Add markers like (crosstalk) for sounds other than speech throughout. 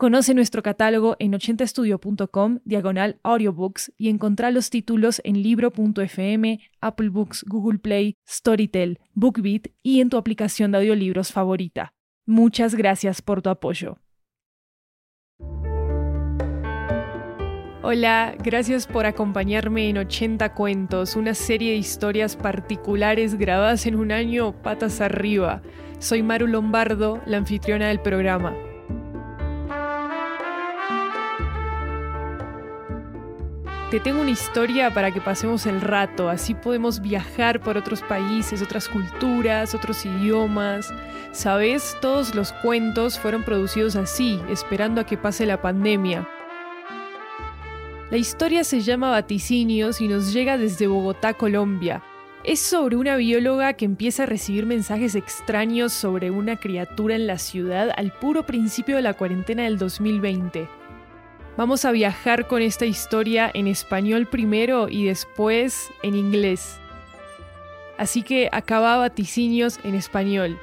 Conoce nuestro catálogo en 80estudio.com, diagonal audiobooks, y encontrá los títulos en libro.fm, Apple Books, Google Play, Storytel, BookBeat y en tu aplicación de audiolibros favorita. Muchas gracias por tu apoyo. Hola, gracias por acompañarme en 80 Cuentos, una serie de historias particulares grabadas en un año patas arriba. Soy Maru Lombardo, la anfitriona del programa. Te tengo una historia para que pasemos el rato, así podemos viajar por otros países, otras culturas, otros idiomas. Sabes, todos los cuentos fueron producidos así, esperando a que pase la pandemia. La historia se llama Vaticinios y nos llega desde Bogotá, Colombia. Es sobre una bióloga que empieza a recibir mensajes extraños sobre una criatura en la ciudad al puro principio de la cuarentena del 2020. Vamos a viajar con esta historia en español primero y después en inglés. Así que acaba vaticinios en español.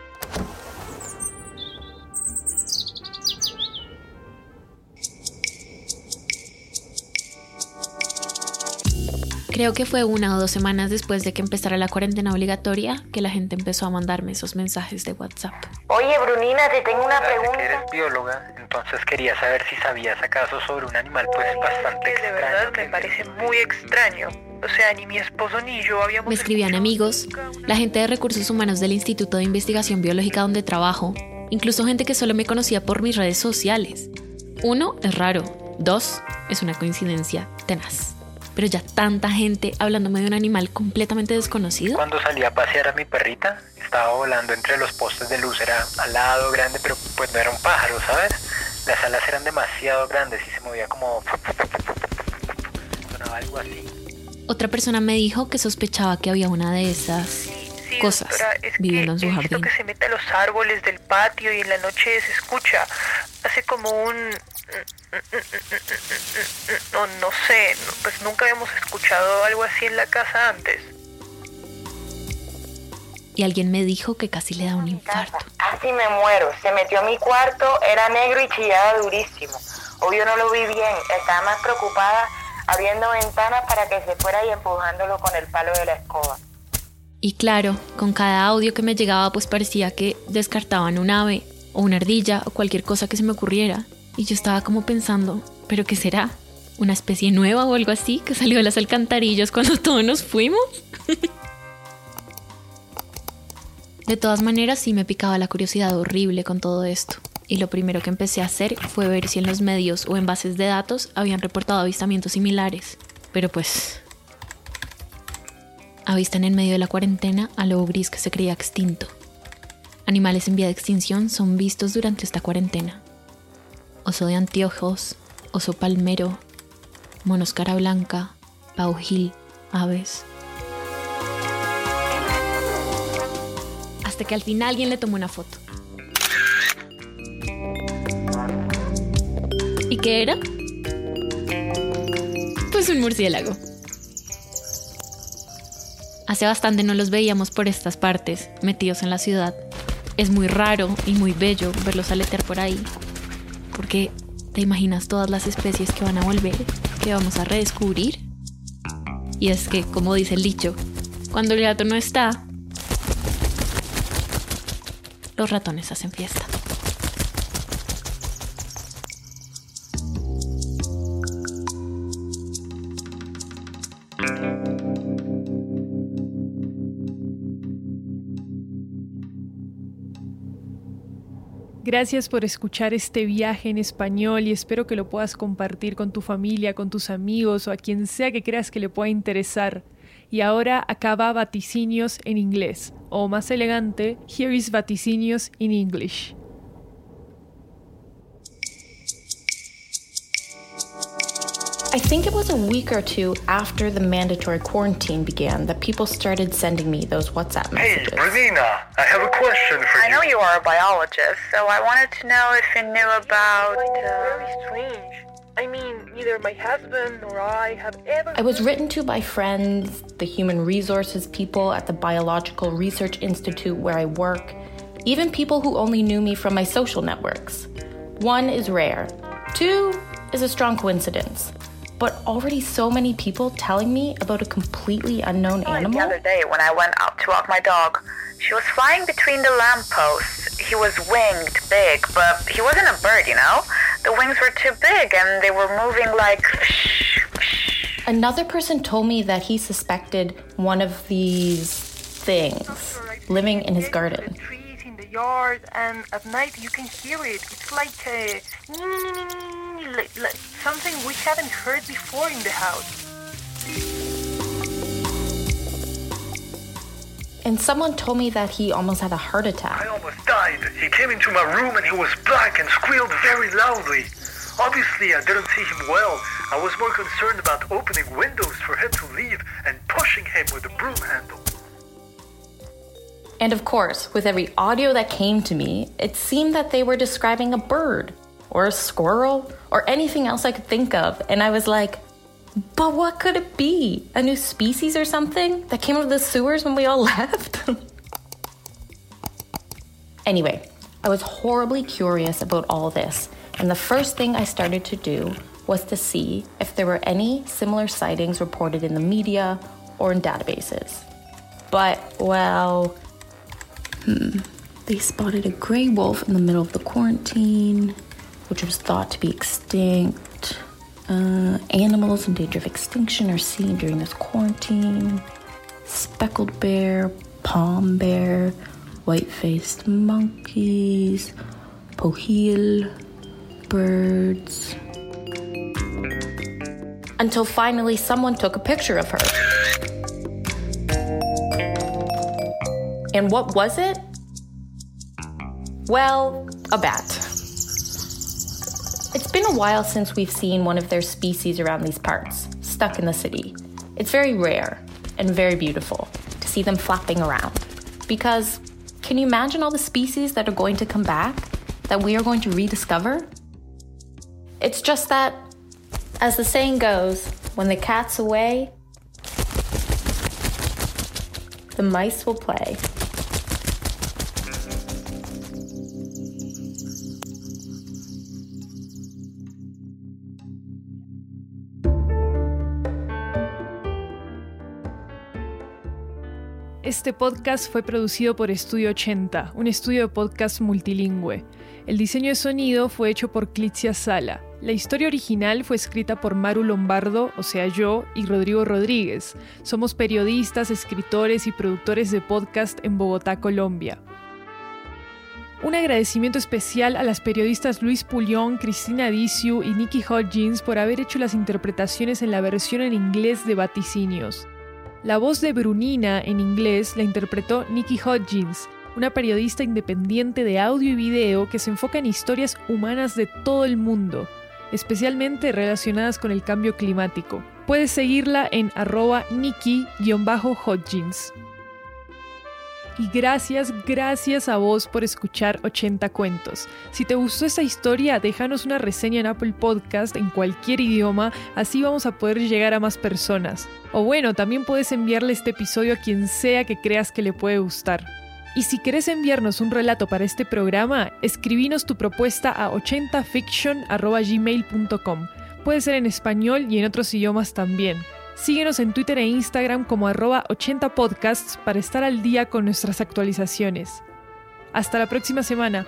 Creo que fue una o dos semanas después de que empezara la cuarentena obligatoria que la gente empezó a mandarme esos mensajes de WhatsApp. Oye, Brunina, te tengo una pregunta. eres bióloga, entonces quería saber si sabías acaso sobre un animal pues bastante de verdad me parece muy extraño. O sea, ni mi esposo ni yo habíamos... Me escribían amigos, la gente de recursos humanos del Instituto de Investigación Biológica donde trabajo, incluso gente que solo me conocía por mis redes sociales. Uno, es raro. Dos, es una coincidencia tenaz pero ya tanta gente hablándome de un animal completamente desconocido. Cuando salí a pasear a mi perrita, estaba volando entre los postes de luz, era alado, grande, pero pues no era un pájaro, ¿sabes? Las alas eran demasiado grandes y se movía como... (laughs) sonaba algo así. Otra persona me dijo que sospechaba que había una de esas cosas viviendo en su jardín. que se mete a los árboles del patio y en la noche se escucha, hace como un no, no sé, pues nunca habíamos escuchado algo así en la casa antes. Y alguien me dijo que casi le da un infarto. Casi me muero. Se metió a mi cuarto, era negro y chillaba durísimo. Obvio no lo vi bien. Estaba más preocupada abriendo ventanas para que se fuera y empujándolo con el palo de la escoba. Y claro, con cada audio que me llegaba pues parecía que descartaban un ave o una ardilla o cualquier cosa que se me ocurriera. Y yo estaba como pensando, ¿pero qué será? ¿Una especie nueva o algo así que salió de las alcantarillas cuando (laughs) todos nos fuimos? de todas maneras, sí me picaba la curiosidad horrible con todo esto. Y lo primero que empecé a hacer fue ver si en los medios o en bases de datos habían reportado avistamientos similares. Pero pues... Avistan en medio de la cuarentena a lobo gris que se creía extinto. Animales en vía de extinción son vistos durante esta cuarentena oso de anteojos, oso palmero, monos cara blanca, paujil, aves. Hasta que al final alguien le tomó una foto. ¿Y qué era? Pues un murciélago. Hace bastante no los veíamos por estas partes, metidos en la ciudad. Es muy raro y muy bello verlos aletear por ahí, porque te imaginas todas las especies que van a volver, que vamos a redescubrir. Y es que, como dice el dicho, cuando el gato no está, los ratones hacen fiesta. Gracias por escuchar este viaje en español y espero que lo puedas compartir con tu familia, con tus amigos o a quien sea que creas que le pueda interesar. Y ahora acaba vaticinios en inglés, o más elegante, here is vaticinios in English. I think it was a week or two after the mandatory quarantine began that people started sending me those WhatsApp Hey, messages. Bernina, I have a question you. are a biologist, so I wanted to know if you knew about. Uh, very strange. I mean, neither my husband nor I have ever. I was written to by friends, the human resources people at the Biological Research Institute where I work, even people who only knew me from my social networks. One is rare, two is a strong coincidence. But already so many people telling me about a completely unknown animal. The other day when I went out to walk my dog, she was flying between the lampposts. He was winged, big, but he wasn't a bird, you know? The wings were too big and they were moving like. Another person told me that he suspected one of these things living in his The garden. trees in the yard, and at night you can hear it. It's like a like, like something we haven't heard before in the house. And someone told me that he almost had a heart attack. I almost died. He came into my room and he was black and squealed very loudly. Obviously, I didn't see him well. I was more concerned about opening windows for him to leave and pushing him with a broom handle. And of course, with every audio that came to me, it seemed that they were describing a bird or a squirrel or anything else I could think of. And I was like, but what could it be? A new species or something that came out of the sewers when we all (laughs) left? anyway, I was horribly curious about all this. And the first thing I started to do was to see if there were any similar sightings reported in the media or in databases. But, well, hmm, they spotted a gray wolf in the middle of the quarantine, which was thought to be extinct. Uh, animals in danger of extinction are seen during this quarantine. Speckled bear, palm bear, white faced monkeys, poheel birds. Until finally someone took a picture of her. And what was it? Well, a bat. It's been a while since we've seen one of their species around these parts, stuck in the city. It's very rare and very beautiful to see them flapping around. Because can you imagine all the species that are going to come back, that we are going to rediscover? It's just that, as the saying goes, when the cat's away, the mice will play. Este podcast fue producido por Estudio 80, un estudio de podcast multilingüe. El diseño de sonido fue hecho por Clitzia Sala. La historia original fue escrita por Maru Lombardo, o sea yo, y Rodrigo Rodríguez. Somos periodistas, escritores y productores de podcast en Bogotá, Colombia. Un agradecimiento especial a las periodistas Luis Pulión, Cristina Diciu y Nikki Hodgins por haber hecho las interpretaciones en la versión en inglés de Vaticinios. La voz de Brunina en inglés la interpretó Nikki Hodgins, una periodista independiente de audio y video que se enfoca en historias humanas de todo el mundo, especialmente relacionadas con el cambio climático. Puedes seguirla en arroba Nikki-Hodgins. Y gracias, gracias a vos por escuchar 80 cuentos. Si te gustó esta historia, déjanos una reseña en Apple Podcast en cualquier idioma, así vamos a poder llegar a más personas. O bueno, también puedes enviarle este episodio a quien sea que creas que le puede gustar. Y si querés enviarnos un relato para este programa, escribinos tu propuesta a 80fiction.gmail.com. Puede ser en español y en otros idiomas también. Síguenos en Twitter e Instagram como arroba 80podcasts para estar al día con nuestras actualizaciones. Hasta la próxima semana.